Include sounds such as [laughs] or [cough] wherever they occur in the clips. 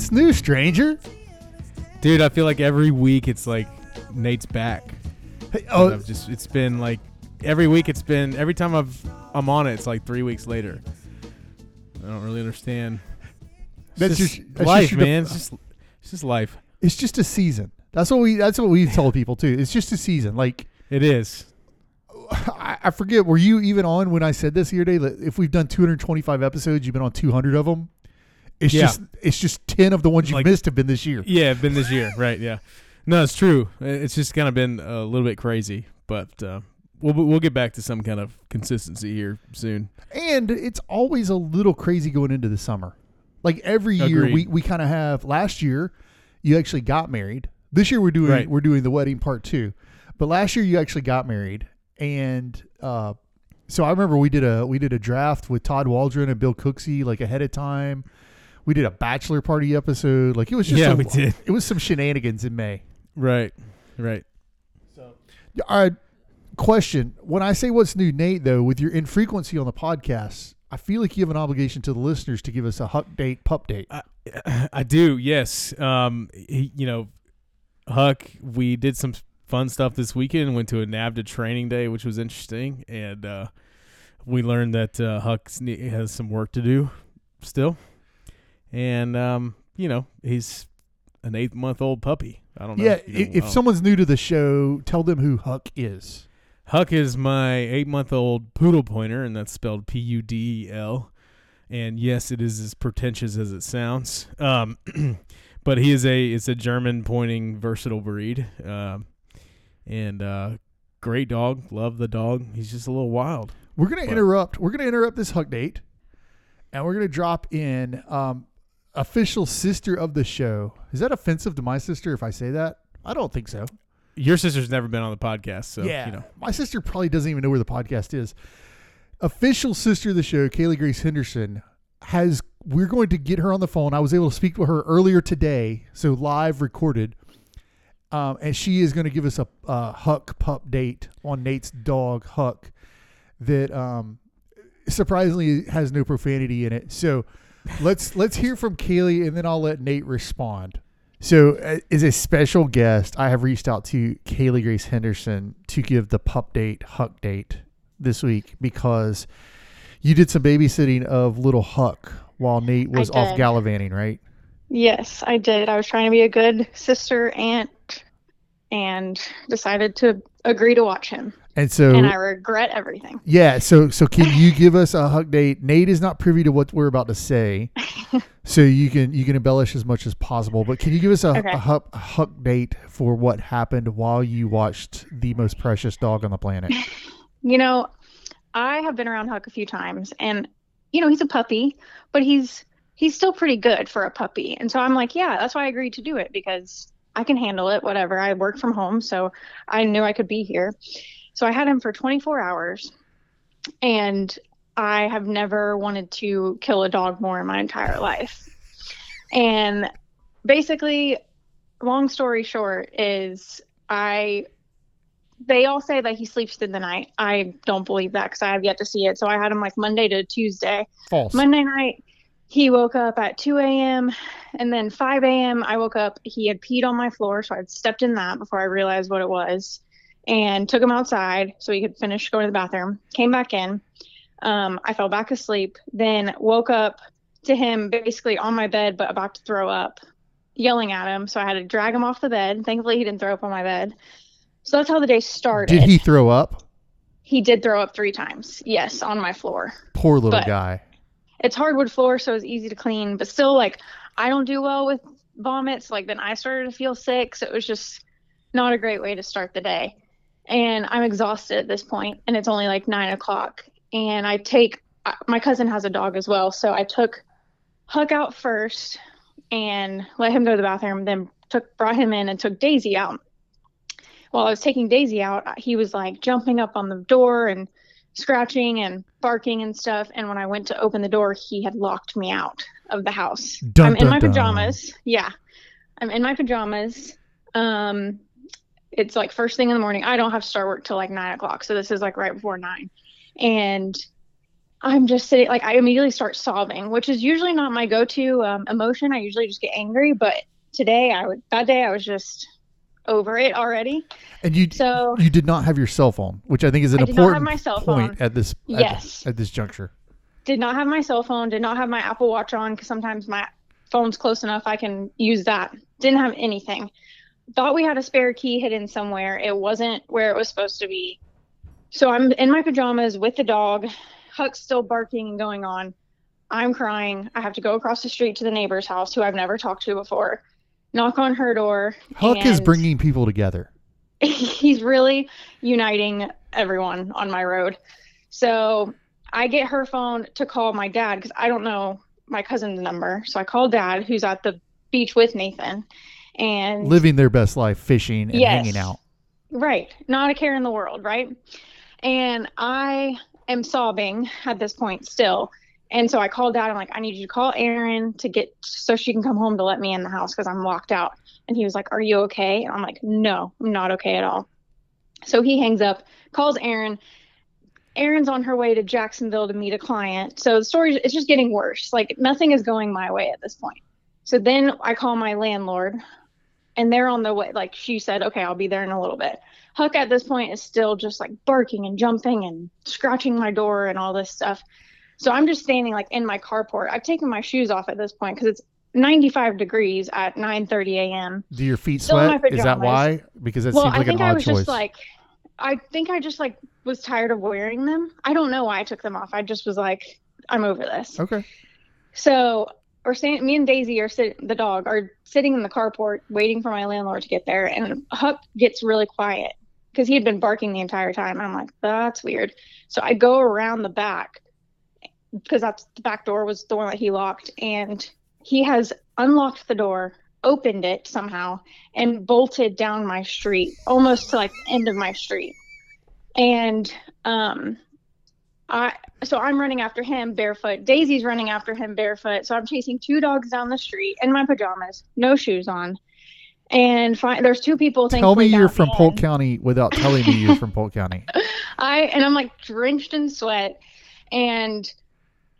What's new, stranger? Dude, I feel like every week it's like Nate's back. Hey, Oh, I've just it's been like every week it's been every time I've I'm on it it's like three weeks later. I don't really understand. It's That's just that's life, just your def- man. It's just it's just life. it's just a season. That's what we. That's what we've told people too. It's just a season. Like It is. I, I forget. Were you even on when I said this the other day? If we've done 225 episodes, you've been on 200 of them. It's Yeah. just it's just 10 of the ones you've Like- missed have been this year. Yeah, been this year, right? Yeah. No, it's true. It's just kind of been a little bit crazy, but uh, we'll we'll get back to some kind of consistency here soon. And it's always a little crazy going into the summer. Like every year, Agreed. we, we kind of have. Last year, you actually got married. This year, we're doing Right. we're doing the wedding part two. But last year, you actually got married, and uh, so I remember we did a we did a draft with Todd Waldron and Bill Cooksey like ahead of time. We did a bachelor party episode. Like it was just Yeah, a- we did. It was some shenanigans in May. Right. Right. So, all right. Question: When I say what's new, Nate, though, with your infrequency on the podcast, I feel like you have an obligation to the listeners to give us a huck date, pup date. I, [clears throat] I do, yes. Um, he, you know, Huck, we did some fun stuff this weekend. Went to a NAVHDA training day, which was interesting, and uh, we learned that uh, Huck has some work to do still, and um, you know, he's an eight month old puppy. I don't know. yeah, if you know- if someone's new to the show, tell them who Huck is. Huck is my eight month old poodle pointer, and that's spelled P U D E L. And yes, it is as pretentious as it sounds. Um, [clears throat] but he is a it's a German pointing versatile breed, um, and uh, great dog. Love the dog. He's just a little wild. We're gonna What? interrupt. We're gonna interrupt this Huck date, and we're gonna drop in um, official sister of the show. Is that offensive to my sister if I say that? I don't think so. Your sister's never been on the podcast, so yeah, you know. my sister probably doesn't even know where the podcast is. Official sister of the show, Kaylee Grace Henderson, has. We're going to get her on the phone. I was able to speak to her earlier today, so live recorded, um, and she is going to give us a, a Huck pup date on Nate's dog Huck that um, surprisingly has no profanity in it. So let's let's hear from Kaylee, and then I'll let Nate respond. So, uh, as a special guest, I have reached out to Kaylee Grace Henderson to give the pup date, Huck date this week because you did some babysitting of little Huck while Nate was off gallivanting, right? Yes, I did. I was trying to be a good sister, aunt, and decided to agree to watch him. And so, And I regret everything. yeah, so so can you [laughs] give us a hug date? Nate is not privy to what we're about to say, [laughs] so you can you can embellish as much as possible. But can you give us a, Okay. a, Huck, a Huck date for what happened while you watched the most precious dog on the planet? [laughs] You know, I have been around Huck a few times, and you know he's a puppy, but he's he's still pretty good for a puppy. And so I'm like, yeah, that's why I agreed to do it because I can handle it. Whatever. I work from home, so I knew I could be here. So I had him for 24 hours, and I have never wanted to kill a dog more in my entire life. And basically, long story short, is I they all say that he sleeps through the night. I don't believe that because I have yet to see it. So I had him like Monday to Tuesday. False. Monday night, he woke up at 2 a.m. and then 5 a.m. I woke up. He had peed on my floor, so I stepped in that before I realized what it was, and took him outside so he could finish going to the bathroom. Came back in. Um, I fell back asleep. Then woke up to him basically on my bed, but about to throw up, yelling at him. So I had to drag him off the bed. Thankfully, he didn't throw up on my bed. So that's how the day started. Did he throw up? He did throw up three times. Yes, on my floor. Poor little But- guy. It's hardwood floor, so it's easy to clean, but still, like, I don't do well with vomits. Like, then I started to feel sick, so it was just not a great way to start the day. And I'm exhausted at this point, and it's only like nine o'clock. And I take uh, my cousin has a dog as well, so I took Huck out first and let him go to the bathroom, then took brought him in and took Daisy out. While I was taking Daisy out, he was like jumping up on the door and scratching and barking and stuff. And when I went to open the door, he had locked me out of the house. Dun, I'm in dun, my dun. pajamas. Yeah. I'm in my pajamas. Um, it's like first thing in the morning. I don't have to start work till like nine o'clock. So this is like right before nine. And I'm just sitting, like, I immediately start sobbing, which is usually not my go to um, emotion. I usually just get angry. But today, I would, that day, I was just over it already. And you So, you did not have your cell phone, which I think is an I did not have important my cell point phone. at this at, Yes. at this juncture. did not have my cell phone, did not have my Apple Watch on because sometimes my phone's close enough I can use that. Didn't have anything. Thought we had a spare key hidden somewhere. It wasn't where it was supposed to be. So I'm in my pajamas with the dog. Huck's still barking and going on. I'm crying. I have to go across the street to the neighbor's house who I've never talked to before. Knock on her door. Huck is bringing people together. [laughs] he's really uniting everyone on my road. So I get her phone to call my dad because I don't know my cousin's number. So I call dad, who's at the beach with Nathan, and living their best life, fishing and Yes. hanging out. right, not a care in the world, right? And I am sobbing at this point still. And so I called dad. I'm like, I need you to call Erin to get so she can come home to let me in the house because I'm locked out. And he was like, Are you okay? And I'm like, No, I'm not okay at all. So he hangs up, calls Erin. Erin's on her way to Jacksonville to meet a client. So the story is just getting worse. Like nothing is going my way at this point. So then I call my landlord and they're on the way. Like she said, okay, I'll be there in a little bit. Huck at this point is still just like barking and jumping and scratching my door and all this stuff. So I'm just standing like in my carport. I've taken my shoes off at this point because it's 95 degrees at 9:30 a.m. Do your feet Still sweat? Is that why? Because that Well, seems I like an think I was choice. just like, I think I just like was tired of wearing them. I don't know why I took them off. I just was like, I'm over this. okay. So we're standing, me and Daisy are sitting, the dog are sitting in the carport waiting for my landlord to get there. And Huck gets really quiet because he had been barking the entire time. And I'm like, that's weird. So I go around the back because that's the back door was the one that he locked. And he has unlocked the door, opened it somehow, and bolted down my street, almost to like the end of my street. And, um, I so I'm running after him barefoot. Daisy's running after him barefoot. So I'm chasing two dogs down the street in my pajamas, no shoes on. And fi- there's two people. Tell me you're from Polk. County without telling me you're from Polk County. [laughs] I and I'm like drenched in sweat, and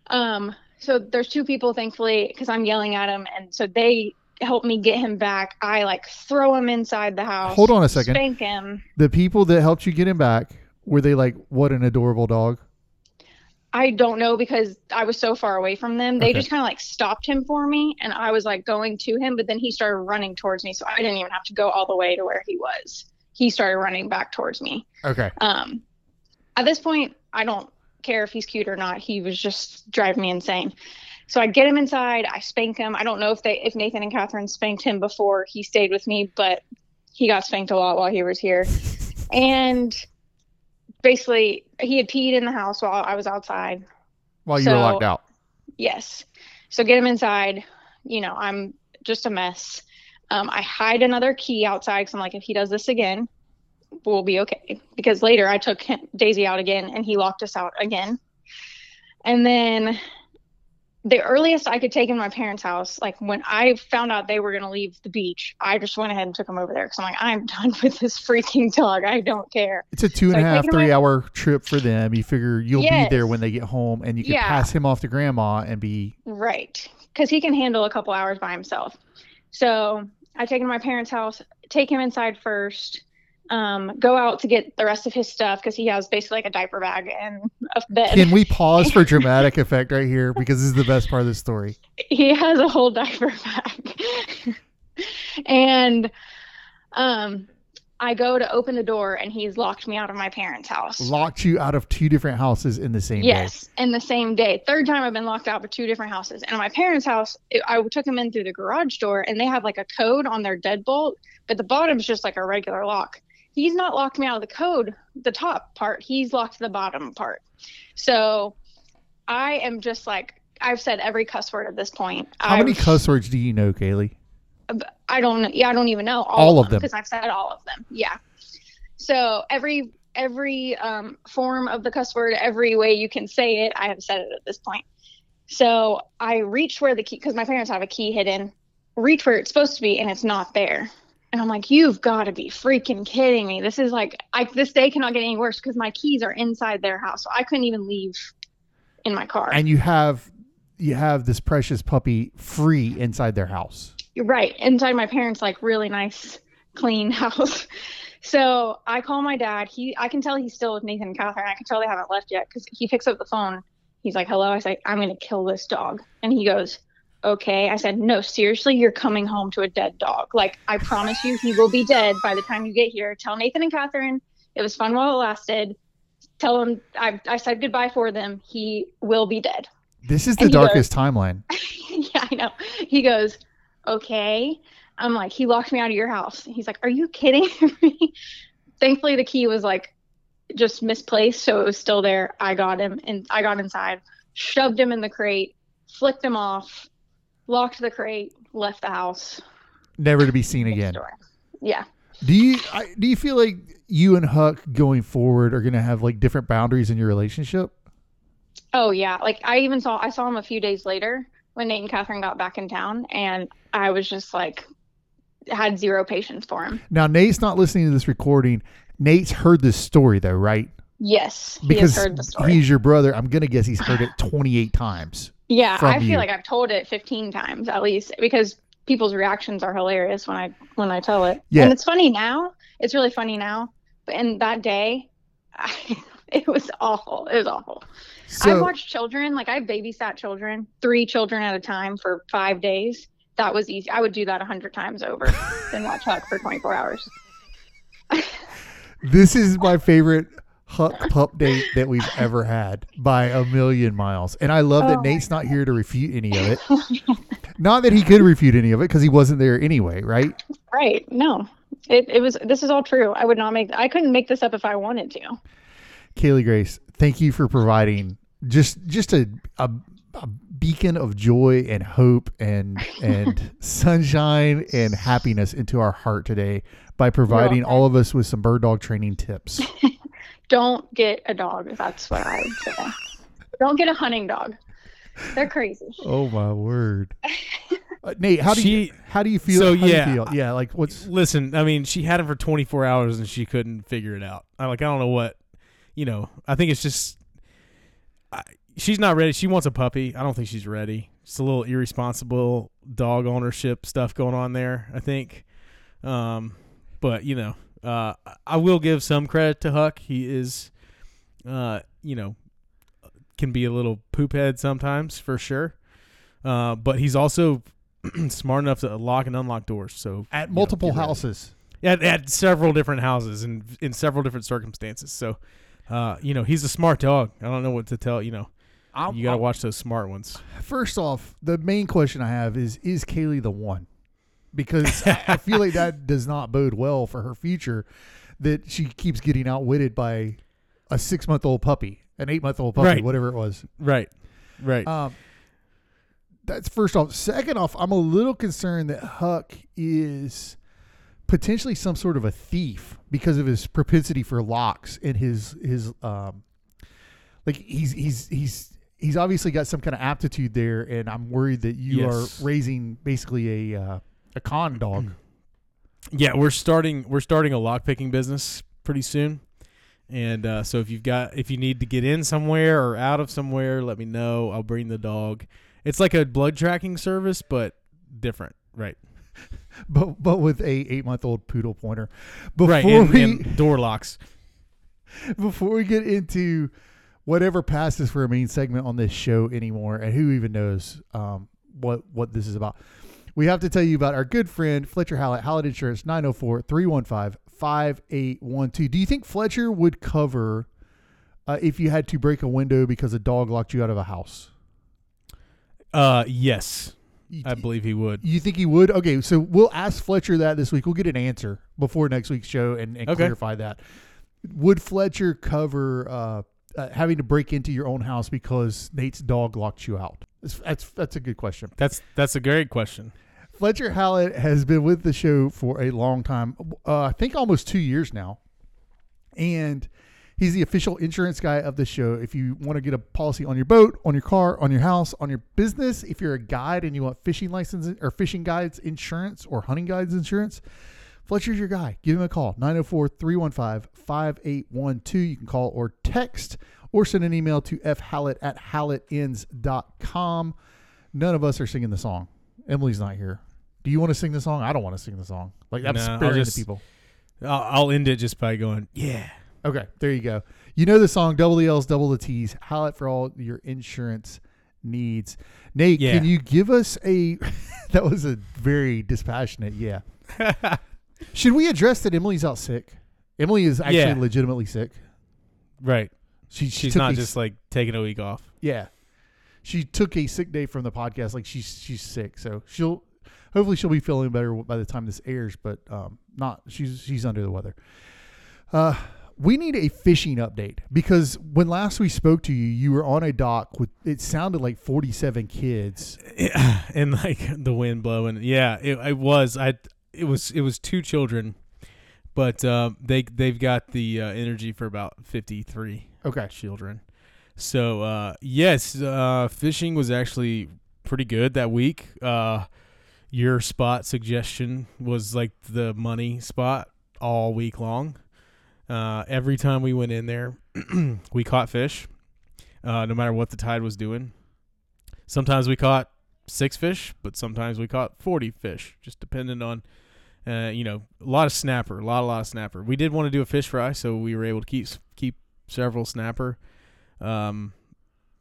um, so there's two people thankfully because I'm yelling at him, and so they help me get him back. I like throw him inside the house. Hold on a second. Spank him. The people that helped you get him back were they like, "What an adorable dog"? I don't know because I was so far away from them. They Okay. just kind of like stopped him for me, and I was like going to him, but then he started running towards me, so I didn't even have to go all the way to where he was. He started running back towards me. Okay. Um, at this point, I don't care if he's cute or not. He was just driving me insane. So I get him inside. I spank him. I don't know if they, if Nathan and Catherine spanked him before he stayed with me, but he got spanked a lot while he was here. And basically, he had peed in the house while I was outside. While you were locked out. Yes. So get him inside. You know, I'm just a mess. Um, I hide another key outside because I'm like, if he does this again, we'll be okay. Because later I took him, Daisy out again and he locked us out again. And then the earliest I could take him to my parents' house, like when I found out they were going to leave the beach, I just went ahead and took him over there because I'm like, I'm [laughs] done with this freaking dog. I don't care. It's a two and So a half, three hour trip for them. You figure you'll be there when they get home, and you can Yeah. pass him off to grandma and be Right. Because he can handle a couple hours by himself. So I take him to my parents' house, take him inside first, um, go out to get the rest of his stuff because he has basically like a diaper bag and a bed. Can we pause for [laughs] dramatic effect right here because this is the best part of the story? he has a whole diaper [laughs] bag. and um, I go to open the door and he's locked me out of my parents' house. Locked you out of two different houses in the same day. Yes, in the same day. Third time I've been locked out of two different houses. And my parents' house, it, I took them in through the garage door, and they have like a code on their deadbolt, but the bottom's just like a regular lock. He's not locked me out of the code, the top part. He's locked the bottom part. So I am just like I've said every cuss word at this point. How many I've- cuss words do you know, Kaylee? I don't. Yeah, I don't even know All of them. because I've said all of them. Yeah. So every every um, form of the cuss word, every way you can say it, I have said it at this point. So I reach where the key because my parents have a key hidden. Reach where it's supposed to be, and it's not there. And I'm like, you've got to be freaking kidding me. This is like, I this day cannot get any worse because my keys are inside their house, so I couldn't even leave in my car. And you have you have this precious puppy free inside their house. You're right inside my parents' like really nice, clean [laughs] house. So I call my dad. He I can tell he's still with Nathan and Catherine. I can tell they haven't left yet because he picks up the phone. He's like, "Hello." I say, "I'm gonna kill this dog," and he goes, "Okay." I said, "No, seriously, you're coming home to a dead dog. Like I promise you, he will be dead by the time you get here. Tell Nathan and Catherine it was fun while it lasted. Tell him I I said goodbye for them. He will be dead." This is the darkest timeline. [laughs] yeah, I know. He goes, okay. I'm like, he locked me out of your house. He's like, are you kidding [laughs] me? Thankfully, the key was like just misplaced, so it was still there. I got him, and I got inside, shoved him in the crate, flicked him off, locked the crate, left the house. Never to be seen again. door. Yeah. Do you I, do you feel like you and Huck going forward are going to have like different boundaries in your relationship? Oh yeah. Like I even saw I saw him a few days later when Nate and Catherine got back in town, and I was just like had zero patience for him. Now Nate's not listening to this recording. Nate's heard this story though, right? Yes, he Because has heard the story. he's your brother. I'm gonna guess he's heard it [sighs] 28 times. Yeah, I feel you. like I've told it 15 times at least because people's reactions are hilarious when I when I tell it. Yeah. And it's funny now. It's really funny now. But in that day, I, [laughs] it was awful. It was awful. I watched children, like I babysat children, three children at a time for 5 days. That was easy. I would do that a 100 times over [laughs] than watch Huck for 24 hours. [laughs] this is my favorite Huck pup date that we've ever had by a million miles, and I love that Oh my Nate's not here to refute any of it. [laughs] not that he could refute any of it because he wasn't there anyway, right? right. No. It it was this is all true. I would not make I couldn't make this up if I wanted to. Kaylee Grace, thank you for providing just just a, a, a beacon of joy and hope and and [laughs] sunshine and happiness into our heart today by providing all of us with some bird dog training tips. [laughs] don't get a dog. That's what I would say. don't get a hunting dog. They're crazy. oh my word. [laughs] Uh, Nate, how do you how do you feel? so, how do you yeah. feel? yeah, like what's Listen, I mean, she had him for 24 hours and she couldn't figure it out. I like, I don't know what, you know. I think it's just, I, she's not ready. She wants a puppy. I don't think she's ready. It's a little irresponsible dog ownership stuff going on there. I think, um, but you know, uh, I will give some credit to Huck. He is, uh, you know, can be a little poop head sometimes for sure. Uh, but he's also [clears throat] smart enough to lock and unlock doors. So at you know, multiple houses? at, at several different houses and in several different circumstances. So, uh, you know, he's a smart dog. I don't know what to tell. You know, I'm- you got to I'm- watch those smart ones. First off, the main question I have is is Kaylee the one? Because I I feel like that [laughs] does not bode well for her future that she keeps getting outwitted by a six month old puppy, an eight month old puppy, Right. whatever it was. Right, right. Um, that's first off. Second off, I'm a little concerned that Huck is potentially some sort of a thief because of his propensity for locks and his his um like he's he's he's he's obviously got some kind of aptitude there and I'm worried that you Yes. are raising basically a uh, a con dog. yeah, we're starting. We're starting a lock picking business pretty soon. And uh, so if you've got if you need to get in somewhere or out of somewhere, let me know. I'll bring the dog. It's like a blood tracking service, but different. Right. [laughs] but but with a eight month old poodle pointer. Before right. And, we and door locks. [laughs] before we get into whatever passes for a main segment on this show anymore, and who even knows um, what what this is about, we have to tell you about our good friend Fletcher Hallett, Hallett Insurance, 904 315 5812. Do you think Fletcher would cover uh, if you had to break a window because a dog locked you out of a house? Uh, yes, You, I believe he would. you think he would? Okay, so we'll ask Fletcher that this week. We'll get an answer before next week's show and, and Okay. clarify that. Would Fletcher cover uh, uh, having to break into your own house because Nate's dog locked you out? That's that's, that's a good question. That's that's a great question. Fletcher Hallett has been with the show for a long time. Uh, I think almost two years now, and he's the official insurance guy of the show. If you want to get a policy on your boat, on your car, on your house, on your business, if you're a guide and you want fishing license or fishing guides insurance or hunting guides insurance, Fletcher's your guy. Give him a call 904 315 5812. You can call or text or send an email to fhallett at hallettends.com. None of us are singing the song. Emily's not here. Do you want to sing the song? I don't want to sing the song. Like I'm I'll sparing just- the people. I'll, I'll end it just by going, yeah. Okay, there you go. You know the song Double the L's, Double the T's. Hallett for all your insurance needs. Nate, Yeah. can you give us a? [laughs] that was a very dispassionate. Yeah. [laughs] Should we address that Emily's out sick? Emily is actually Yeah. legitimately sick. right. She, she She's not a- just like taking a week off. yeah. She took a sick day from the podcast. Like she's she's sick, so she'll hopefully she'll be feeling better by the time this airs. But um, not she's she's under the weather. Uh, we need a fishing update because when last we spoke to you, you were on a dock with it sounded like forty seven kids. [coughs] and like the wind blowing. Yeah, it, it was. I it was it was two children, but uh, they they've got the uh, energy for about fifty three Okay, children. So uh, yes, uh, fishing was actually pretty good that week. Uh, your spot suggestion was like the money spot all week long. Uh, every time we went in there, [clears throat] we caught fish, uh, no matter what the tide was doing. Sometimes we caught six fish, but sometimes we caught 40 fish, just depending on, uh, you know, a lot of snapper, a lot, a lot of snapper. We did want to do a fish fry, so we were able to keep keep several snapper. Um,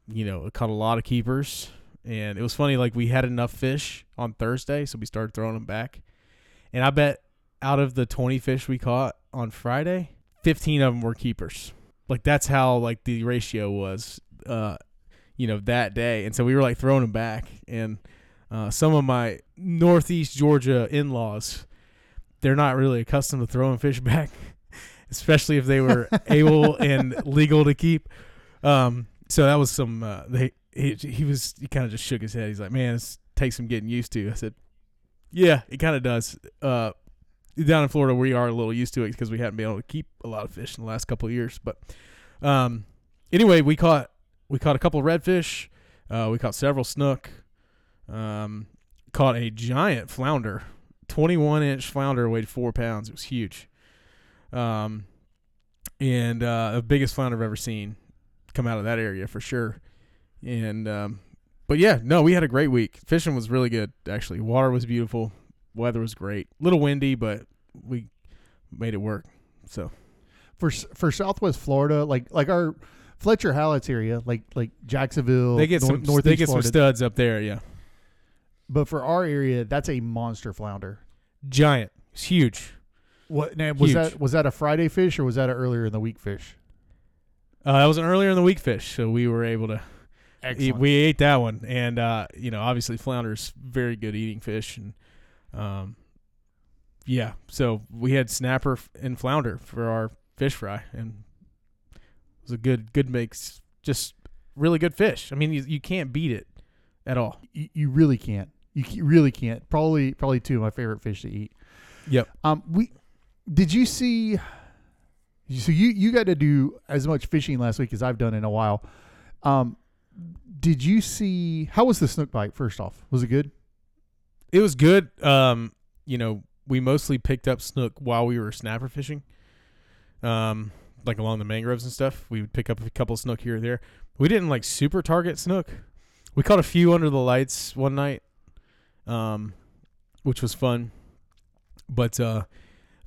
you know, it caught a lot of keepers, and it was funny. Like we had enough fish on Thursday, so we started throwing them back, and I bet out of the 20 fish we caught on Friday, 15 of them were keepers. Like that's how like the ratio was. Uh, you know that day, and so we were like throwing them back, and uh, some of my Northeast Georgia in-laws, they're not really accustomed to throwing fish [laughs] back, especially if they were [laughs] able and legal to keep. Um, so that was some. Uh, they he, he was he kind of just shook his head. He's like, "Man, this takes some getting used to." I said, "Yeah, it kind of does." Uh, down in Florida, we are a little used to it because we haven't been able to keep a lot of fish in the last couple of years. But um, anyway, we caught we caught a couple of redfish. Uh, we caught several snook. Um, caught a giant flounder, twenty-one inch flounder, weighed four pounds. It was huge. Um, and uh, the biggest flounder I've ever seen come out of that area for sure. And um, but yeah, no, we had a great week. Fishing was really good actually. Water was beautiful. Weather was great. A little windy, but we made it work. So for for Southwest Florida, like like our Fletcher Hallett's area, like like Jacksonville, they get some Northeast they get Florida. some studs up there. Yeah, but for our area, that's a monster flounder. giant. It's huge. What now, was Huge. that? Was that a Friday fish or was that an earlier in the week fish? Uh, that was an earlier in the week fish, so we were able to eat, we ate that one, and uh, you know, obviously flounder's very good eating fish, and um, yeah, so we had snapper and flounder for our fish fry, and it was a good good mix, just really good fish. I mean, you, you can't beat it at all. you, you really can't. You really can't. Probably probably two of my favorite fish to eat. Yep. Um, we did you see? So you you got to do as much fishing last week as I've done in a while. Um, did you see how was the snook bite? First off, was it good? It was good. Um, you know, we mostly picked up snook while we were snapper fishing. Um, like along the mangroves and stuff. We would pick up a couple snook here or there. We didn't like super target snook. We caught a few under the lights one night, um, which was fun. But uh,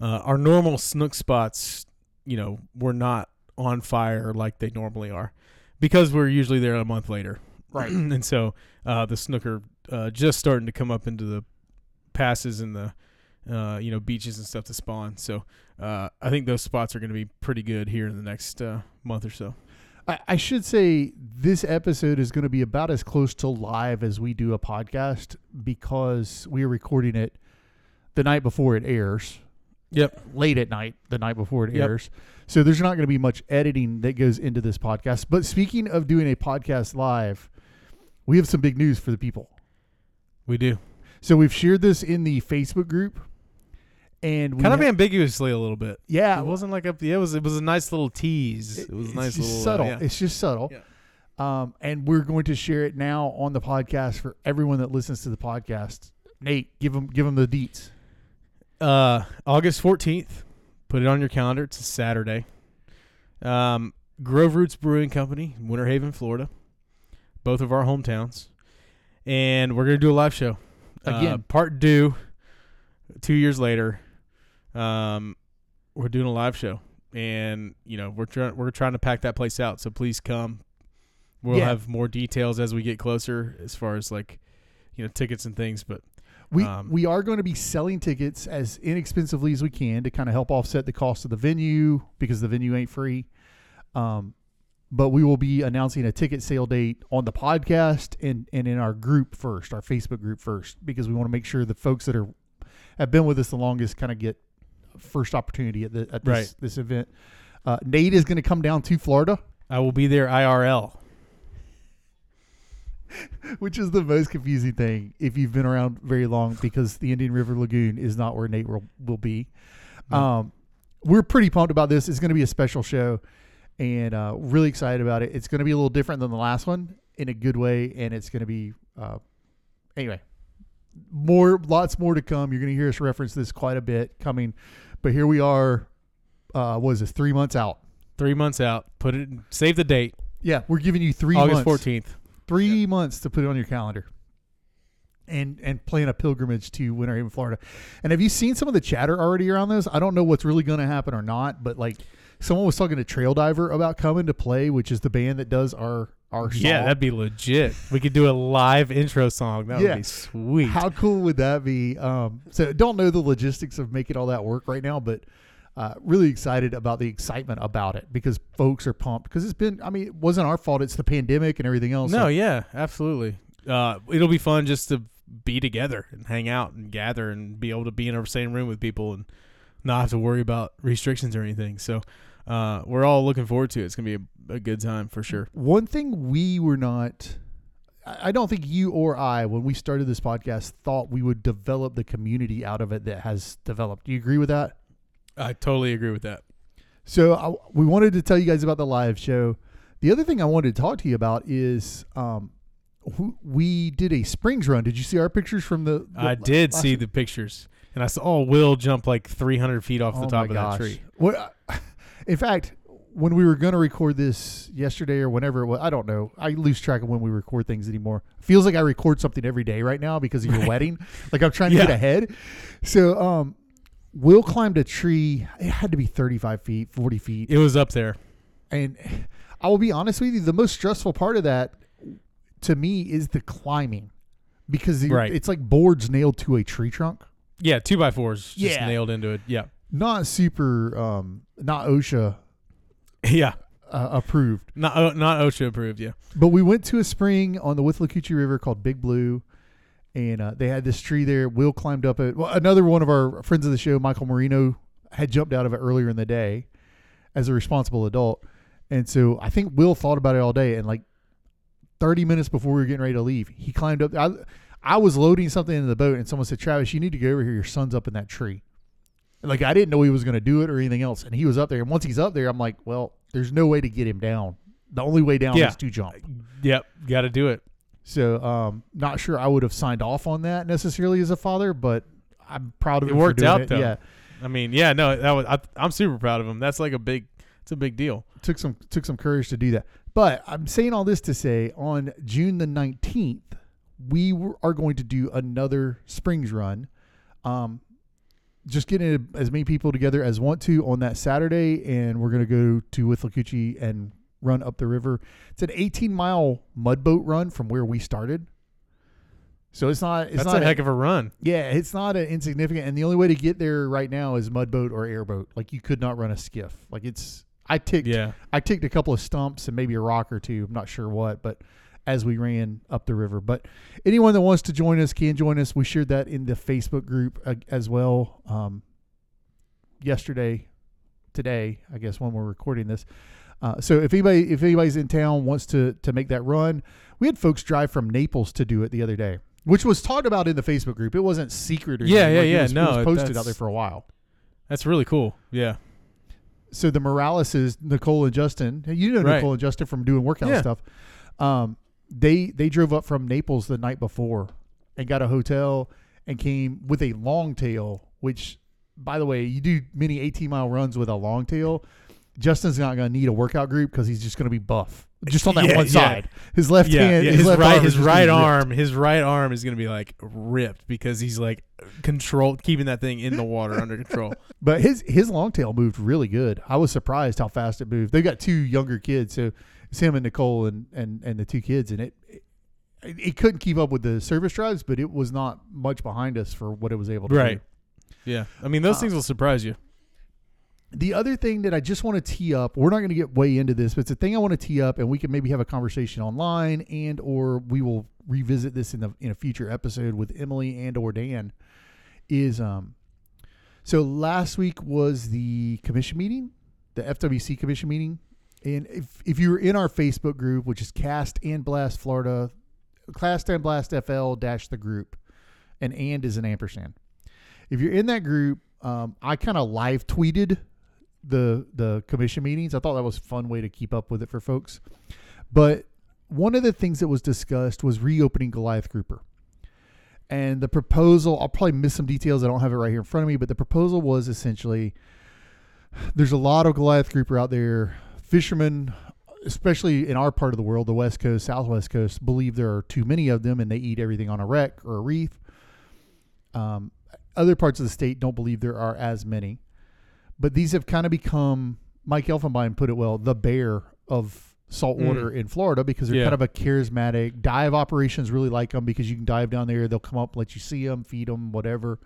uh, our normal snook spots, you know, were not on fire like they normally are, because we're usually there a month later. Right. [clears throat] and so uh, the snooker uh, just starting to come up into the passes and the uh, you know beaches and stuff to spawn. So uh, I think those spots are going to be pretty good here in the next uh, month or so. I, I should say this episode is going to be about as close to live as we do a podcast because we are recording it the night before it airs. Yep. Late at night, the night before it Yep. airs. So there's not going to be much editing that goes into this podcast. But speaking of doing a podcast live, we have some big news for the people. We do So we've shared this in the Facebook group, and we kind of ha- ambiguously a little bit. yeah, it wasn't like up yeah, it was it was a nice little tease. It, was a nice just little uh, subtle. yeah. It's just subtle. Yeah. Um, and we're going to share it now on the podcast for everyone that listens to the podcast. Nate, give them give them the deets. Uh, August 14th. Put it on your calendar. It's a Saturday. Um, Grove Roots Brewing Company, Winter Haven, Florida. Both of our hometowns. And we're going to do a live show. Uh, Again. part due two years later. Um, we're doing a live show. And, you know, we're, trying we're trying to pack that place out. So please come. We'll Yeah. have more details as we get closer as far as like, you know, tickets and things. But We Um, we are going to be selling tickets as inexpensively as we can to kind of help offset the cost of the venue because the venue ain't free. Um, but we will be announcing a ticket sale date on the podcast and, and in our group first, our Facebook group first, because we want to make sure the folks that are have been with us the longest kind of get first opportunity at the at this Right. this event. Uh, Nate is going to come down to Florida, I will be there IRL. [laughs] which is the most confusing thing if you've been around very long because the Indian River Lagoon is not where Nate will, will be. No. Um, we're pretty pumped about this. It's going to be a special show and uh, really excited about it. It's going to be a little different than the last one in a good way, and it's going to be uh, anyway. More, lots more to come. You're going to hear us reference this quite a bit coming, but here we are. Uh, was this three months out? Three months out. Put it. Save the date. Yeah, we're giving you three August months. fourteenth. Three months to put it on your calendar and and plan a pilgrimage to Winter Haven, Florida. And have you seen some of the chatter already around this? I don't know what's really going to happen or not, but like someone was talking to Trail Diver about coming to play, which is the band that does our our song. Yeah, that'd be legit. We could do a live intro song. That Yeah. would be sweet. How cool would that be? Um, so don't know the logistics of making all that work right now, but uh, really excited about the excitement about it because folks are pumped because it's been. I mean, it wasn't our fault. It's the pandemic and everything else. no, So- yeah, absolutely. Uh, it'll be fun just to be together and hang out and gather and be able to be in our same room with people and not have to worry about restrictions or anything. So uh, we're all looking forward to it. It's gonna be a, a good time for sure. One thing we were not, I don't think you or I, when we started this podcast, thought we would develop the community out of it that has developed. Do you agree with that? I totally agree with that. So I, we wanted to tell you guys about the live show. The other thing I wanted to talk to you about is um, we did a Springs run. Did you see our pictures from the? the I did see the pictures, and I saw Will jump like 300 feet off the Oh top my of that tree. What? [laughs] In fact, when we were going to record this yesterday or whenever it was, I don't know. I lose track of when we record things anymore. Feels like I record something every day right now because of your [laughs] wedding. Like I'm trying to get ahead. So, um, Will climbed a tree. It had to be 35 feet, 40 feet. It was up there. And I will be honest with you, the most stressful part of that to me is the climbing because Right. it's like boards nailed to a tree trunk. Yeah, two by fours just Yeah. nailed into it. Yeah, Not super, um, not OSHA [laughs] yeah, uh, approved. not uh, not OSHA approved. Yeah, But we went to a spring on the Withlacoochee River called Big Blue, and uh, they had this tree there. Will climbed up it. Well, another one of our friends of the show, Michael Marino, had jumped out of it earlier in the day as a responsible adult, and so I think Will thought about it all day. And like thirty minutes before we were getting ready to leave, he climbed up. I, I was loading something into the boat, and someone said, "Travis, you need to go over here. Your son's up in that tree." And, Like I didn't know he was going to do it or anything else, and he was up there. And once he's up there, I'm like, "Well, there's no way to get him down. The only way down Yeah. is to jump." yep, got to do it. So, um, not sure I would have signed off on that necessarily as a father, but I'm proud of It worked out, it. though. Yeah, I mean, yeah, no, that was I, I'm super proud of him. That's like a big, it's a big deal. took some took some courage to do that. But I'm saying all this to say, on June the 19th, we were, are going to do another Springs run. Um, just getting as many people together as want to on that Saturday, and we're going to go to Withlacoochee and run up the river. It's an 18 mile mud boat run from where we started. So it's not. It's That's not a heck of a run. Yeah, it's not an insignificant, and the only way to get there right now is mud boat or airboat. Like you could not run a skiff. Like it's, I ticked, Yeah, I ticked a couple of stumps and maybe a rock or two. I'm not sure what, but as we ran up the river. But anyone that wants to join us can join us. We shared that in the Facebook group uh, as well. Um, yesterday, today, I guess when we're recording this. Uh, so if anybody, if anybody's in town wants to to make that run, we had folks drive from Naples to do it the other day, which was talked about in the Facebook group. It wasn't secret or Yeah, anything. yeah, Like, it yeah. was- it No, was posted out there for a while. that's really cool. Yeah, so the Morales is Nicole and Justin. You know Right. Nicole and Justin from doing workout Yeah. stuff. Um, they they drove up from Naples the night before and got a hotel and came with a long tail. Which, by the way, you do many eighteen mile runs with a long tail. Justin's not going to need a workout group because he's just going to be buff, just on that Yeah, one yeah. side. His left yeah, hand, his, his, left right arm his right ripped. arm his right arm is gonna be like ripped because he's like control keeping that thing in the water under control. [laughs] But his his long tail moved really good. I was surprised how fast it moved. They've got two younger kids, so it's him and Nicole and and and the two kids, and it. it it couldn't keep up with the service drives, but it was not much behind us for what it was able to Right. do. Yeah, I mean those Uh, things will surprise you. The other thing that I just want to tee up, we're not going to get way into this, but it's a thing I want to tee up, and we can maybe have a conversation online, and or we will revisit this in the in a future episode with Emily and or Dan. Is um, so last week was the commission meeting, the FWC commission meeting, and if if you were in our Facebook group, which is Cast and Blast Florida, Cast and Blast FL dash the group, and and is an ampersand. If you're in that group, um, I kind of live tweeted the the commission meetings. I thought that was a fun way to keep up with it for folks. But one of the things that was discussed was reopening Goliath Grouper. And the proposal, I'll probably miss some details. I don't have it right here in front of me, but the proposal was essentially there's a lot of Goliath Grouper out there. Fishermen, especially in our part of the world, the West Coast, Southwest Coast, believe there are too many of them and they eat everything on a wreck or a reef. Um, other parts of the state don't believe there are as many but these have kind of become Mike Elfenbein put it well, the bear of saltwater in Florida because they're Yeah. kind of a charismatic dive operations really like them because you can dive down there, they'll come up, let you see them, feed them, whatever.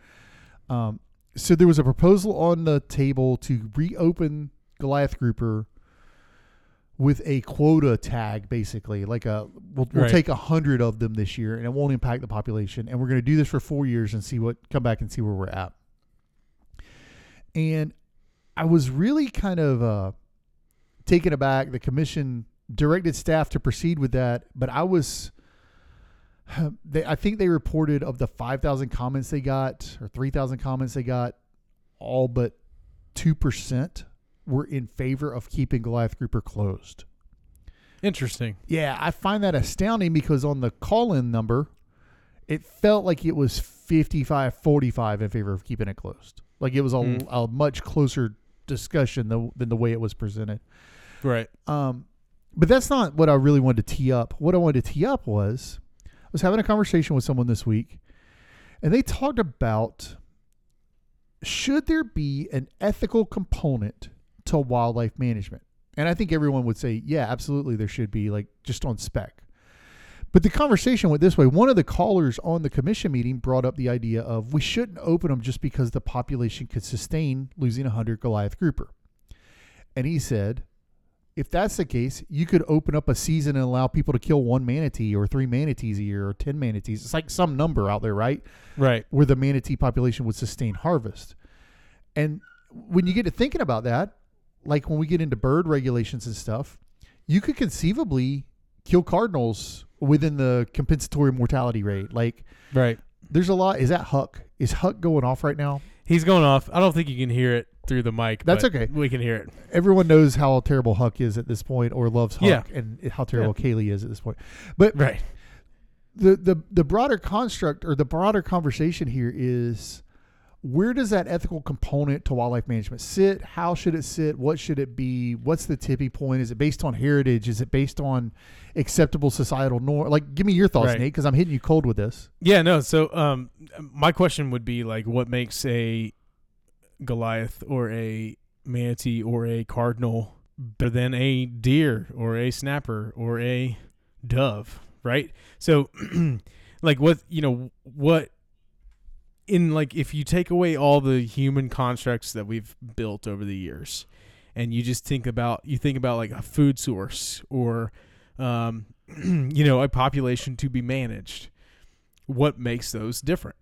Um, so there was a proposal on the table to reopen Goliath Grouper with a quota tag, basically like a we'll, we'll Right. take a hundred of them this year, and it won't impact the population. And we're going to do this for four years and see what come back and see where we're at. And I was really kind of uh, taken aback. The commission directed staff to proceed with that, but I was. [sighs] They, I think they reported of the 5,000 comments they got or 3,000 comments they got, all but 2% were in favor of keeping Goliath Grouper closed. Interesting. Yeah, I find that astounding because on the call in number, it felt like it was 55 45 in favor of keeping it closed. Like it was a, Hmm. a much closer discussion than, than the way it was presented. Right. Um, but that's not what I really wanted to tee up. What I wanted to tee up was I was having a conversation with someone this week, and they talked about should there be an ethical component to wildlife management? And I think everyone would say, yeah, absolutely, there should be, like just on spec. But the conversation went this way. One of the callers on the commission meeting brought up the idea of we shouldn't open them just because the population could sustain losing 100 Goliath grouper. And he said, if that's the case, you could open up a season and allow people to kill one manatee or three manatees a year or 10 manatees. It's like some number out there, right? Right. Where the manatee population would sustain harvest. And when you get to thinking about that, like when we get into bird regulations and stuff, you could conceivably kill cardinals within the compensatory mortality rate. Like Right. there's a lot. Is that Huck? Is Huck going off right now? He's going off. I don't think you can hear it through the mic. That's but okay. We can hear it. Everyone knows how terrible Huck is at this point, or loves Huck, Yeah. and how terrible Kaylee is at this point. But Right. the the the broader construct or the broader conversation here is where does that ethical component to wildlife management sit? How should it sit? What should it be? What's the tipping point? Is it based on heritage? Is it based on acceptable societal norm? Like, give me your thoughts, Right. Nate, because I'm hitting you cold with this. Yeah, no. So, um, my question would be like, what makes a Goliath or a manatee or a cardinal better than a deer or a snapper or a dove, right? So, [clears throat] like, what you know, what in like if you take away all the human constructs that we've built over the years, and you just think about you think about like a food source or, um, [clears throat] you know, a population to be managed what makes those different?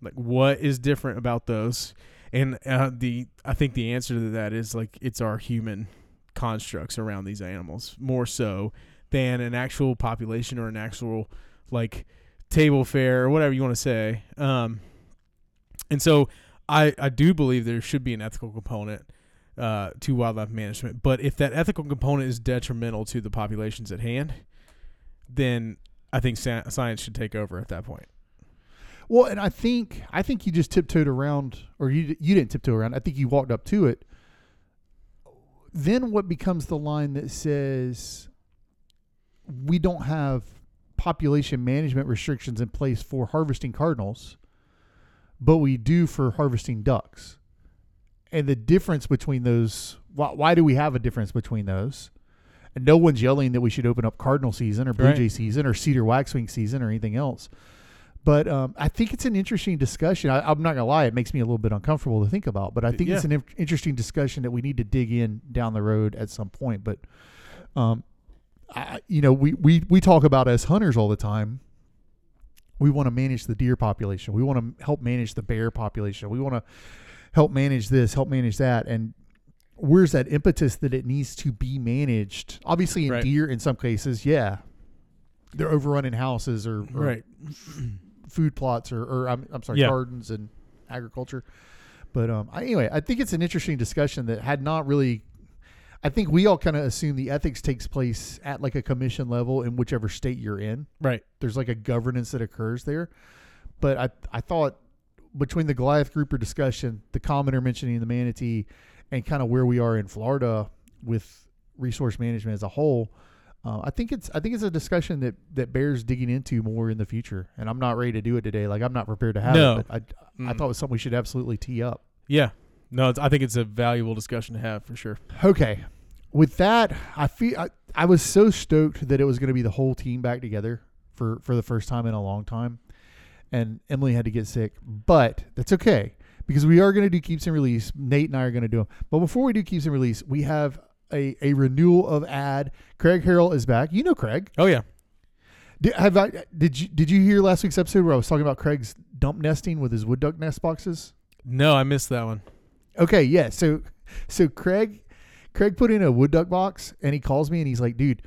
Like what is different about those? And uh, the i think the answer to that is like it's our human constructs around these animals more so than an actual population or an actual like table fare or whatever you want to say. Um and so i i do believe there should be an ethical component uh, to wildlife management but if that ethical component is detrimental to the populations at hand then I think sci- science should take over at that point. Well, and I think I think you just tiptoed around, or you you didn't tiptoe around. I think you walked up to it. then what becomes the line that says we don't have population management restrictions in place for harvesting cardinals, but we do for harvesting ducks. And the difference between those, why, why do we have a difference between those? And no one's yelling that we should open up cardinal season or blue Right. jay season or cedar waxwing season or anything else. But um, I think it's an interesting discussion. I, I'm not gonna lie; it makes me a little bit uncomfortable to think about. But I think it's an in- interesting discussion that we need to dig in down the road at some point. But, um, I, you know, we, we we talk about as hunters all the time. We want to manage the deer population. We want to help manage the bear population. We want to help manage this, help manage that, and where's that impetus that it needs to be managed? Obviously, in Right. deer, in some cases, yeah, they're overrunning houses or, or Right. [clears throat] food plots or, or I'm, I'm sorry, Yeah. gardens and agriculture. But um, I, anyway, I think it's an interesting discussion that had not really. I think we all kind of assume the ethics takes place at like a commission level in whichever state you're in. Right. There's like a governance that occurs there. But I I thought between the Goliath grouper discussion, the commenter mentioning the manatee, and kind of where we are in Florida with resource management as a whole, uh, I think it's I think it's a discussion that that bears digging into more in the future. And I'm not ready to do it today. Like I'm not prepared to have No. it. But I I Mm. thought it was something we should absolutely tee up. Yeah. No, it's, I think it's a valuable discussion to have for sure. Okay. With that, I feel I, I was so stoked that it was going to be the whole team back together for for the first time in a long time, and Emily had to get sick, but that's okay because we are going to do keeps and release. Nate and I are going to do them. But before we do keeps and release, we have a, a renewal of ad. Craig Harrell is back. You know Craig. Oh yeah. Did, have I, did you did you hear last week's episode where I was talking about Craig's dump nesting with his wood duck nest boxes? No, I missed that one. Okay, yeah. So so Craig Craig put in a wood duck box and he calls me and he's like, dude,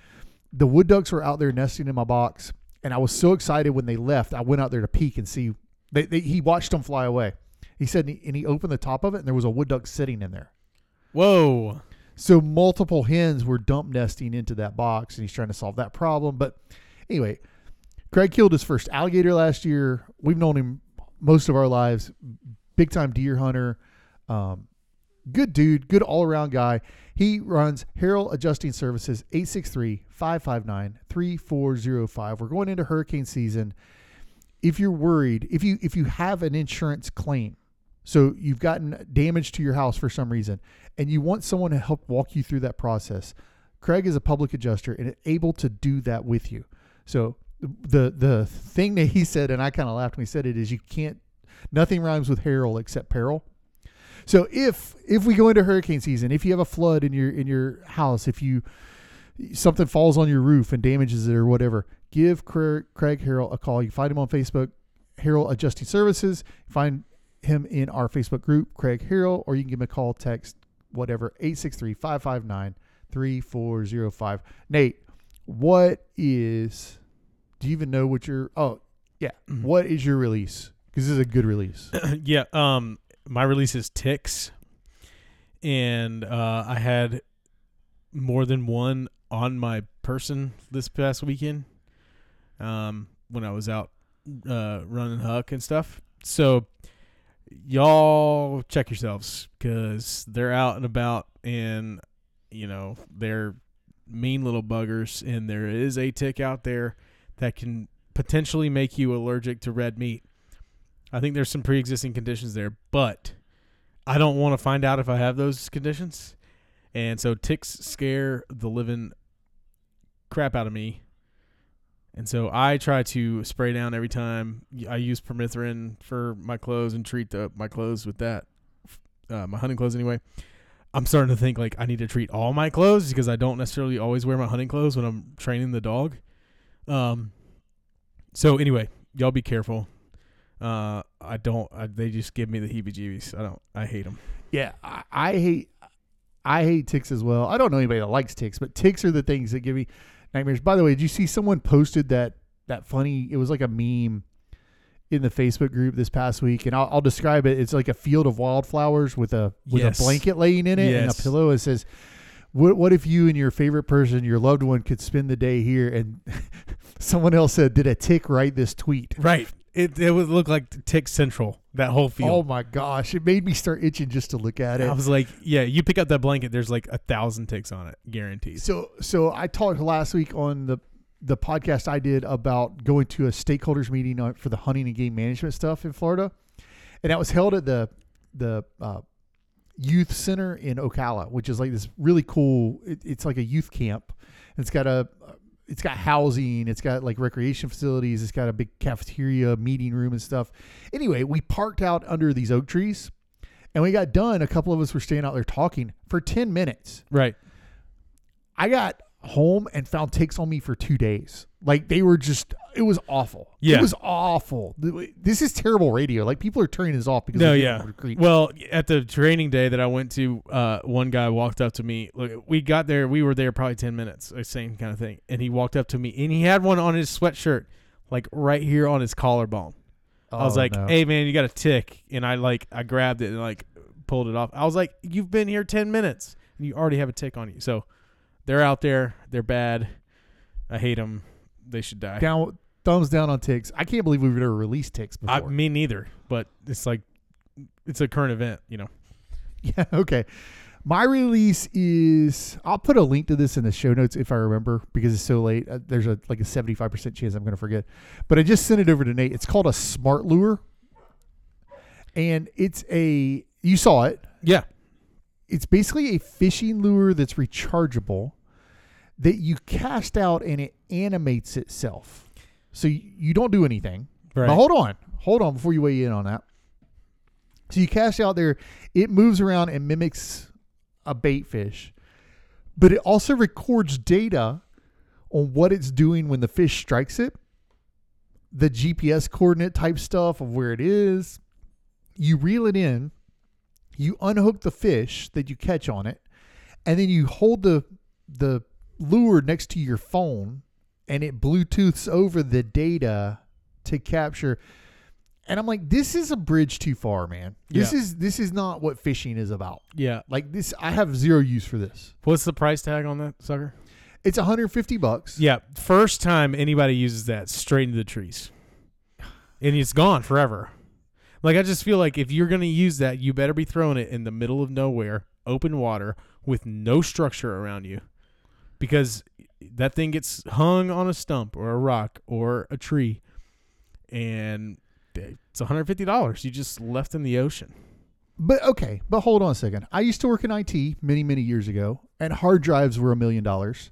the wood ducks were out there nesting in my box. And I was so excited when they left. I went out there to peek and see. They, they, he watched them fly away. He said, and he, and he opened the top of it and there was a wood duck sitting in there. Whoa. So multiple hens were dump nesting into that box, and he's trying to solve that problem. But anyway, Craig killed his first alligator last year. We've known him most of our lives. Big time deer hunter. Um, good dude, good all around guy. He runs Harrell Adjusting Services 863 559 3405. We're going into hurricane season. If you're worried, if you if you have an insurance claim, so you've gotten damage to your house for some reason, and you want someone to help walk you through that process, Craig is a public adjuster and able to do that with you. So the the thing that he said, and I kind of laughed when he said it, is you can't. Nothing rhymes with Harrell except peril. So if if we go into hurricane season, if you have a flood in your in your house, if you something falls on your roof and damages it or whatever, give Craig, Craig Harrell a call. You can find him on Facebook, Harrell Adjusting Services. Find him in our Facebook group, Craig Harrell, or you can give him a call, text, whatever, 863 559 3405. Nate, what is, do you even know what your, oh, yeah, Mhm. what is your release? Because this is a good release. [clears throat] yeah. Um, my release is ticks, and uh, I had more than one on my person this past weekend. Um, when I was out uh, running huck and stuff. So y'all check yourselves because they're out and about, and you know they're mean little buggers, and there is a tick out there that can potentially make you allergic to red meat. I think there's some pre-existing conditions there, but I don't want to find out if I have those conditions. And so ticks scare the living crap out of me. And so I try to spray down every time. I use permethrin for my clothes and treat the, my clothes with that. Uh, my hunting clothes anyway. I'm starting to think like I need to treat all my clothes because I don't necessarily always wear my hunting clothes when I'm training the dog. Um. So anyway, y'all be careful. Uh, I don't. I, they just give me the heebie-jeebies. I don't. I hate them. Yeah, I, I hate I hate ticks as well. I don't know anybody that likes ticks, but ticks are the things that give me nightmares. By the way, did you see someone posted that that funny? It was like a meme in the Facebook group this past week, and I'll, I'll describe it. It's like a field of wildflowers with a with Yes. a blanket laying in it and a pillow. It says, "What what if you and your favorite person, your loved one, could spend the day here?" And [laughs] someone else said, "Did a tick write this tweet?" Right. It it would look like Tick Central. That whole field. Oh my gosh, it made me start itching just to look at it. I was like, yeah, you pick up that blanket. There's like a thousand ticks on it, guaranteed. So so I talked last week on the the podcast I did about going to a stakeholders meeting on, for the hunting and game management stuff in Florida, and that was held at the the uh, youth center in Ocala, which is like this really cool. It, it's like a youth camp. It's got a it's got housing, it's got like recreation facilities, it's got a big cafeteria, meeting room and stuff. Anyway, we parked out under these oak trees. And we got done. A couple of us were staying out there talking for 10 minutes. Right. I got home and found ticks on me for two days. Like they were just, it was awful. Yeah. It was awful. This is terrible radio. Like people are turning this off because No, yeah. Well, at the training day that I went to, uh, one guy walked up to me. Look, we got there. We were there probably ten minutes, same kind of thing. And he walked up to me, and he had one on his sweatshirt, like right here on his collarbone. I was Oh, like, no. "Hey, man, you got a tick," and I like I grabbed it and like pulled it off. I was like, "You've been here ten minutes, and you already have a tick on you." So they're out there. They're bad. I hate them. They should die. down, thumbs down on ticks. I can't believe we've ever released ticks before. I, me neither. But it's like it's a current event, you know. [laughs] Yeah, okay. My release is I'll put a link to this in the show notes if I remember because it's so late. Uh, there's a like a 75% chance I'm going to forget. But I just sent it over to Nate. It's called a smart lure. And it's a you saw it. Yeah. It's basically a fishing lure that's rechargeable that you cast out and it animates itself. So you, you don't do anything. Right. Now hold on, hold on before you weigh in on that. So you cast out there, it moves around and mimics a bait fish, but it also records data on what it's doing when the fish strikes it, the GPS coordinate type stuff of where it is. You reel it in, you unhook the fish that you catch on it, and then you hold the the lure next to your phone and it Bluetooths over the data to capture. And I'm like, this is a bridge too far, man. This Yeah. is this is not what fishing is about. Yeah. Like this, I have zero use for this. What's the price tag on that sucker? It's 150 bucks. Yeah. First time anybody uses that, straight into the trees. And it's gone forever. Like I just feel like if you're gonna use that, you better be throwing it in the middle of nowhere, open water, with no structure around you. Because that thing gets hung on a stump or a rock or a tree and it's $150 you just left in the ocean. But okay, but hold on a second. I used to work in IT many, many years ago, and hard drives were a million dollars.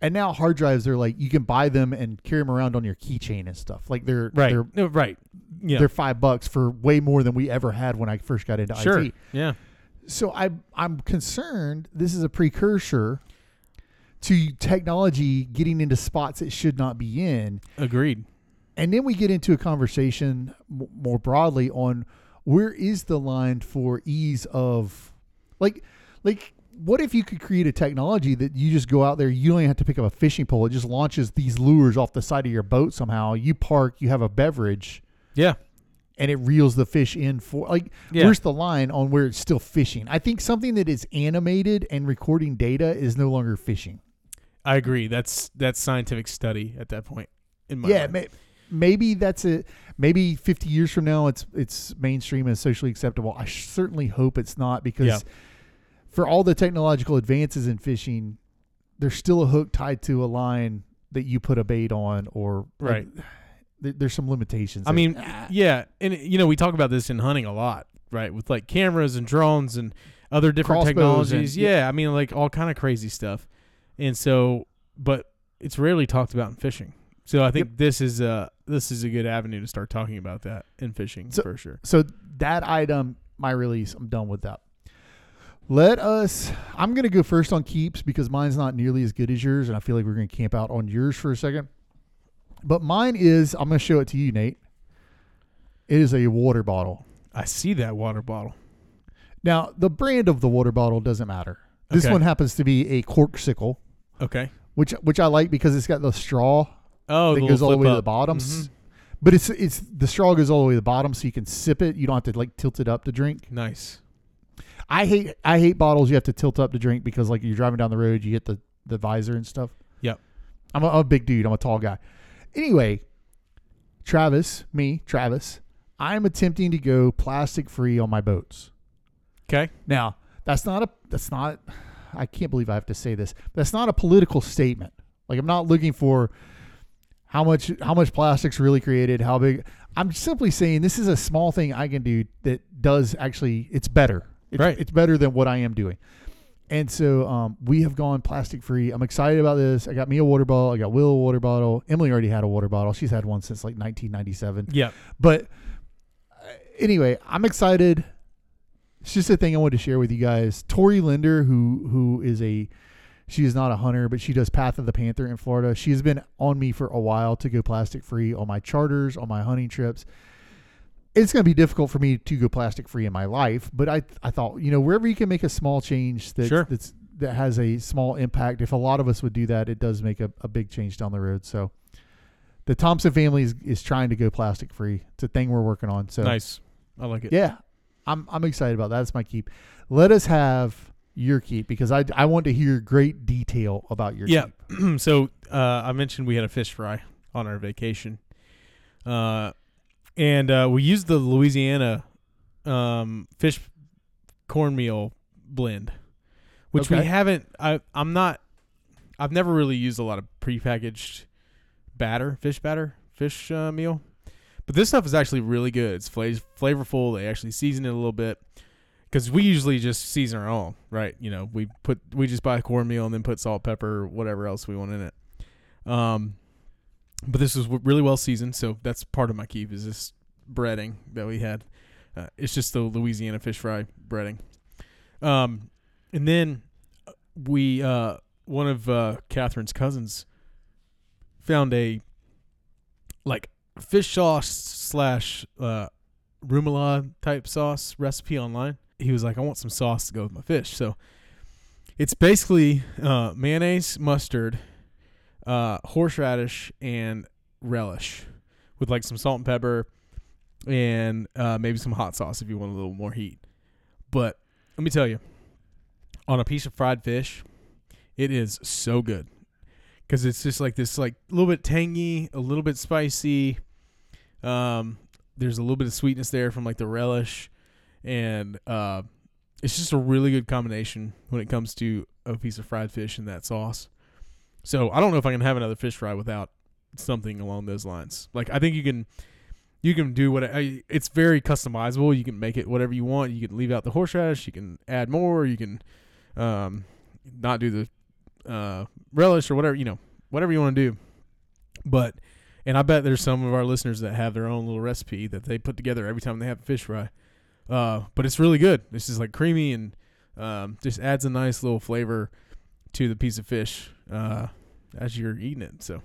And now hard drives are like you can buy them and carry them around on your keychain and stuff. Like they're Right. they're No, right. Yeah. they're five bucks for way more than we ever had when I first got into sure. IT. Yeah. So I I'm concerned this is a precursor to technology getting into spots it should not be in. Agreed. And then we get into a conversation m- more broadly on where is the line for ease of like like what if you could create a technology that you just go out there you don't even have to pick up a fishing pole it just launches these lures off the side of your boat somehow you park you have a beverage Yeah. and it reels the fish in for like Yeah. where's the line on where it's still fishing i think something that is animated and recording data is no longer fishing I agree. That's that's scientific study at that point. In my yeah may, maybe that's it maybe 50 years from now it's it's mainstream and socially acceptable i certainly hope it's not because Yeah. For all the technological advances in fishing there's still a hook tied to a line that you put a bait on or like, Right. there's some limitations I there. mean, ah. yeah, and you know we talk about this in hunting a lot, right? With like cameras and drones and other different Crossbows technologies. and- yeah, I mean like all kind of crazy stuff. And so, but it's rarely talked about in fishing. So I think this is a this is a good avenue to start talking about that in fishing So- for sure. So that item, my release, I'm done with that. Let us. I'm gonna go first on keeps because mine's not nearly as good as yours, and I feel like we're gonna camp out on yours for a second. But mine is. I'm gonna show it to you, Nate. It is a water bottle. I see that water bottle. Now, the brand of the water bottle doesn't matter. This Okay. one happens to be a Corkcicle, Okay. which which I like because it's got the straw Oh, that goes all the way to the bottom. Mhm. But it's it's the straw goes all the way to the bottom, so you can sip it. You don't have to like tilt it up to drink. Nice. I hate I hate bottles you have to tilt up to drink because like you're driving down the road, you hit the the visor and stuff. Yep. I'm a, I'm a big dude. I'm a tall guy. Anyway, Travis, me, Travis, I'm attempting to go plastic free on my boats. Okay. Now, that's not a that's not I can't believe I have to say this. That's not a political statement. Like I'm not looking for how much how much plastic's really created, how big. I'm simply saying this is a small thing I can do that does actually it's better. It's, Right. It's better than what I am doing. And so um, we have gone plastic free. I'm excited about this. I got me a water bottle. I got Will a water bottle. Emily already had a water bottle. She's had one since like 1997. Yeah. But uh, anyway, I'm excited. It's just a thing I wanted to share with you guys. Tori Linder, who who is a she is not a hunter, but she does Path of the Panther in Florida. She has been on me for a while to go plastic free on my charters, on my hunting trips. It's going to be difficult for me to go plastic free in my life, but I I thought you know wherever you can make a small change that Sure. that's that has a small impact. If a lot of us would do that, it does make a, a big change down the road. So the Thompson family is, is trying to go plastic free. It's a thing we're working on. So Nice. I like it. yeah, I'm I'm excited about that. That's my keep. Let us have your keep because I I want to hear great detail about your Yeah. keep. [clears throat] so uh, I mentioned we had a fish fry on our vacation, uh, and uh, we used the Louisiana um, fish cornmeal blend, which we haven't. I I'm not. I've never really used a lot of prepackaged batter, fish batter, fish uh, meal, but this stuff is actually really good. It's fla- flavorful. They actually season it a little bit. Because we usually just season our own, right? You know, we put we just buy cornmeal and then put salt, pepper, whatever else we want in it. Um, but this was really well seasoned, so that's part of my keep is this breading that we had. Uh, it's just the Louisiana fish fry breading. Um, and then uh, we uh one of uh Catherine's cousins found a like fish sauce slash uh type sauce recipe online. He was like, I want some sauce to go with my fish. So it's basically uh, mayonnaise, mustard, uh, horseradish, and relish with like some salt and pepper and uh, maybe some hot sauce if you want a little more heat. But let me tell you, on a piece of fried fish, it is so good because it's just like this, like a little bit tangy, a little bit spicy. Um, there's a little bit of sweetness there from like the relish, and uh, it's just a really good combination when it comes to a piece of fried fish and that sauce. So I don't know if I can have another fish fry without something along those lines. Like I think you can, you can do what it's very customizable. You can make it whatever you want. You can leave out the horseradish. You can add more. You can, um, not do the uh, relish or whatever you know, whatever you want to do. But and I bet there's some of our listeners that have their own little recipe that they put together every time they have a fish fry. Uh, but it's really good. It's just like creamy and um, just adds a nice little flavor to the piece of fish uh, as you're eating it. So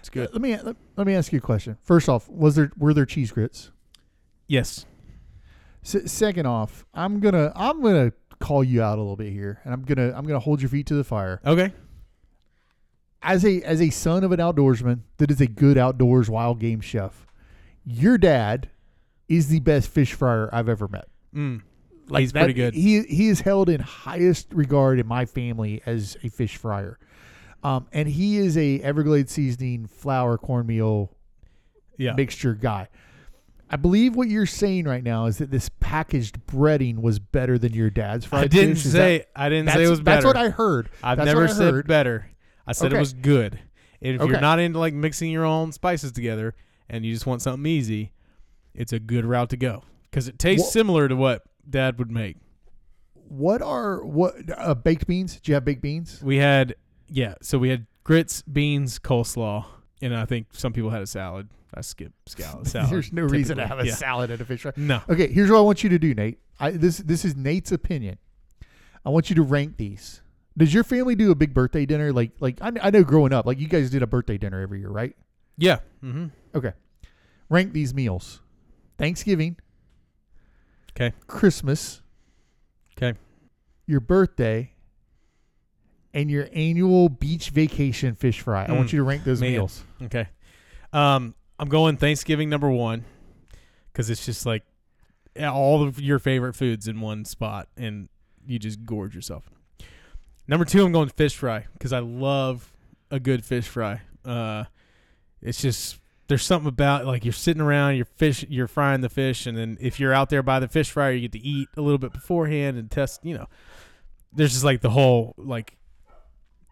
it's good. Let me let, let me ask you a question. First off, was there were there cheese grits? Yes. S- second off, I'm gonna I'm gonna call you out a little bit here, and I'm gonna I'm gonna hold your feet to the fire. Okay. As a as a son of an outdoorsman that is a good outdoors wild game chef, your dad is the best fish fryer I've ever met. Mm. Like He's that- pretty good. He he is held in highest regard in my family as a fish fryer, um, and he is a Everglades seasoning flour cornmeal Yeah. mixture guy. I believe what you're saying right now is that this packaged breading was better than your dad's fried I didn't fish. Say that- I didn't say it was better. That's what I heard. I've That's never said heard. better. I said Okay. it was good. And if Okay. you're not into like mixing your own spices together and you just want something easy, it's a good route to go because it tastes similar to what Dad would make. What are what uh, baked beans? Do you have baked beans? We had yeah, so we had grits, beans, coleslaw, and I think some people had a salad. I skipped salad. [laughs] salad There's no reason to have a Yeah. salad at a fish fry. No. Okay, here's what I want you to do, Nate. I, this this is Nate's opinion. I want you to rank these. Does your family do a big birthday dinner? Like like I, I know growing up, like you guys did a birthday dinner every year, right? Yeah. Mm-hmm. Okay. Rank these meals. Thanksgiving. Okay. Christmas. Okay. Your birthday. And your annual beach vacation fish fry. I want Mm, you to rank those man. meals. Okay. Um, I'm going Thanksgiving number one because it's just like all of your favorite foods in one spot, and you just gorge yourself. Number two, I'm going fish fry because I love a good fish fry. Uh, it's just there's something about like you're sitting around, you're fish, you're frying the fish, and then if you're out there by the fish fryer, you get to eat a little bit beforehand and test. You know, there's just like the whole like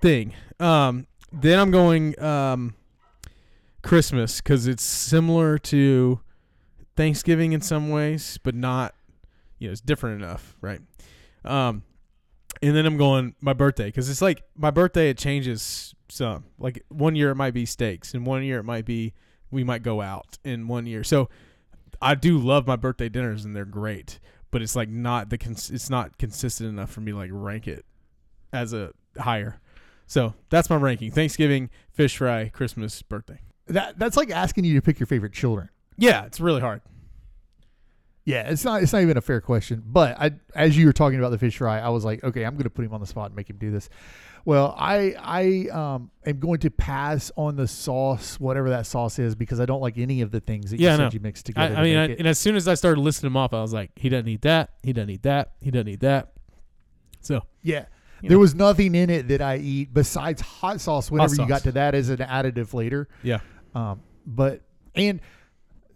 thing. Um, then I'm going um, Christmas because it's similar to Thanksgiving in some ways, but not. You know, it's different enough, right? Um, and then I'm going my birthday because it's like my birthday. It changes some. Like one year it might be steaks, and one year it might be we might go out in one year. So I do love my birthday dinners, and they're great. But it's like not the cons- it's not consistent enough for me to like rank it as a higher. So that's my ranking: Thanksgiving, fish fry, Christmas, birthday. That that's like asking you to pick your favorite children. Yeah, it's really hard. Yeah, it's not it's not even a fair question. But I as you were talking about the fish fry, I was like, okay, I'm going to put him on the spot and make him do this. Well, I I um am going to pass on the sauce, whatever that sauce is, because I don't like any of the things that Yeah, you said you mixed together. I to mean, I, and as soon as I started listing them off, I was like, he doesn't eat that. He doesn't eat that. He doesn't eat that. So yeah, you there know. was nothing in it that I eat besides hot sauce. Whenever you got to that as an additive later, yeah, um, but and.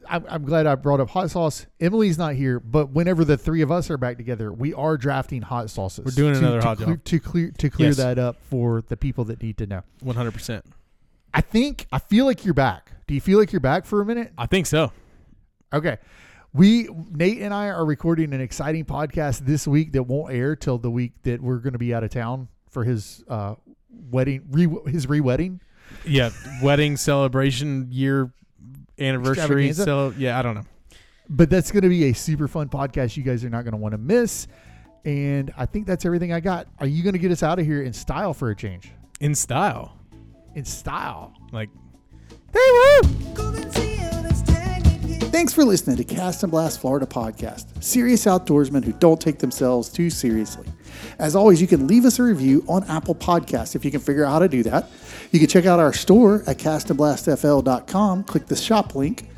I'm, I'm glad I brought up hot sauce. Emily's not here, but whenever the three of us are back together, we are drafting hot sauces. We're doing to- another to hot clear, dog. to clear to clear Yes. that up for the people that need to know. one hundred percent. I think I feel like you're back. Do you feel like you're back for a minute? I think so. Okay. We Nate and I are recording an exciting podcast this week that won't air till the week that we're going to be out of town for his uh, wedding, re, his re-wedding. Yeah, wedding celebration year anniversary. So yeah, I don't know. But that's going to be a super fun podcast. You guys are not going to want to miss. And I think that's everything I got. Are you going to get us out of here in style for a change? In style, In style. like Thanks for listening to Cast and Blast Florida podcast. Serious outdoorsmen who don't take themselves too seriously. As always, you can leave us a review on Apple Podcasts if you can figure out how to do that. You can check out our store at castandblastfl.com, click the shop link,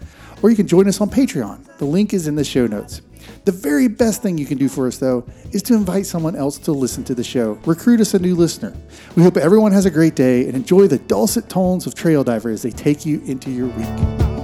or you can join us on Patreon. The link is in the show notes. The very best thing you can do for us, though, is to invite someone else to listen to the show. Recruit us a new listener. We hope everyone has a great day and enjoy the dulcet tones of Trail Diver as they take you into your week.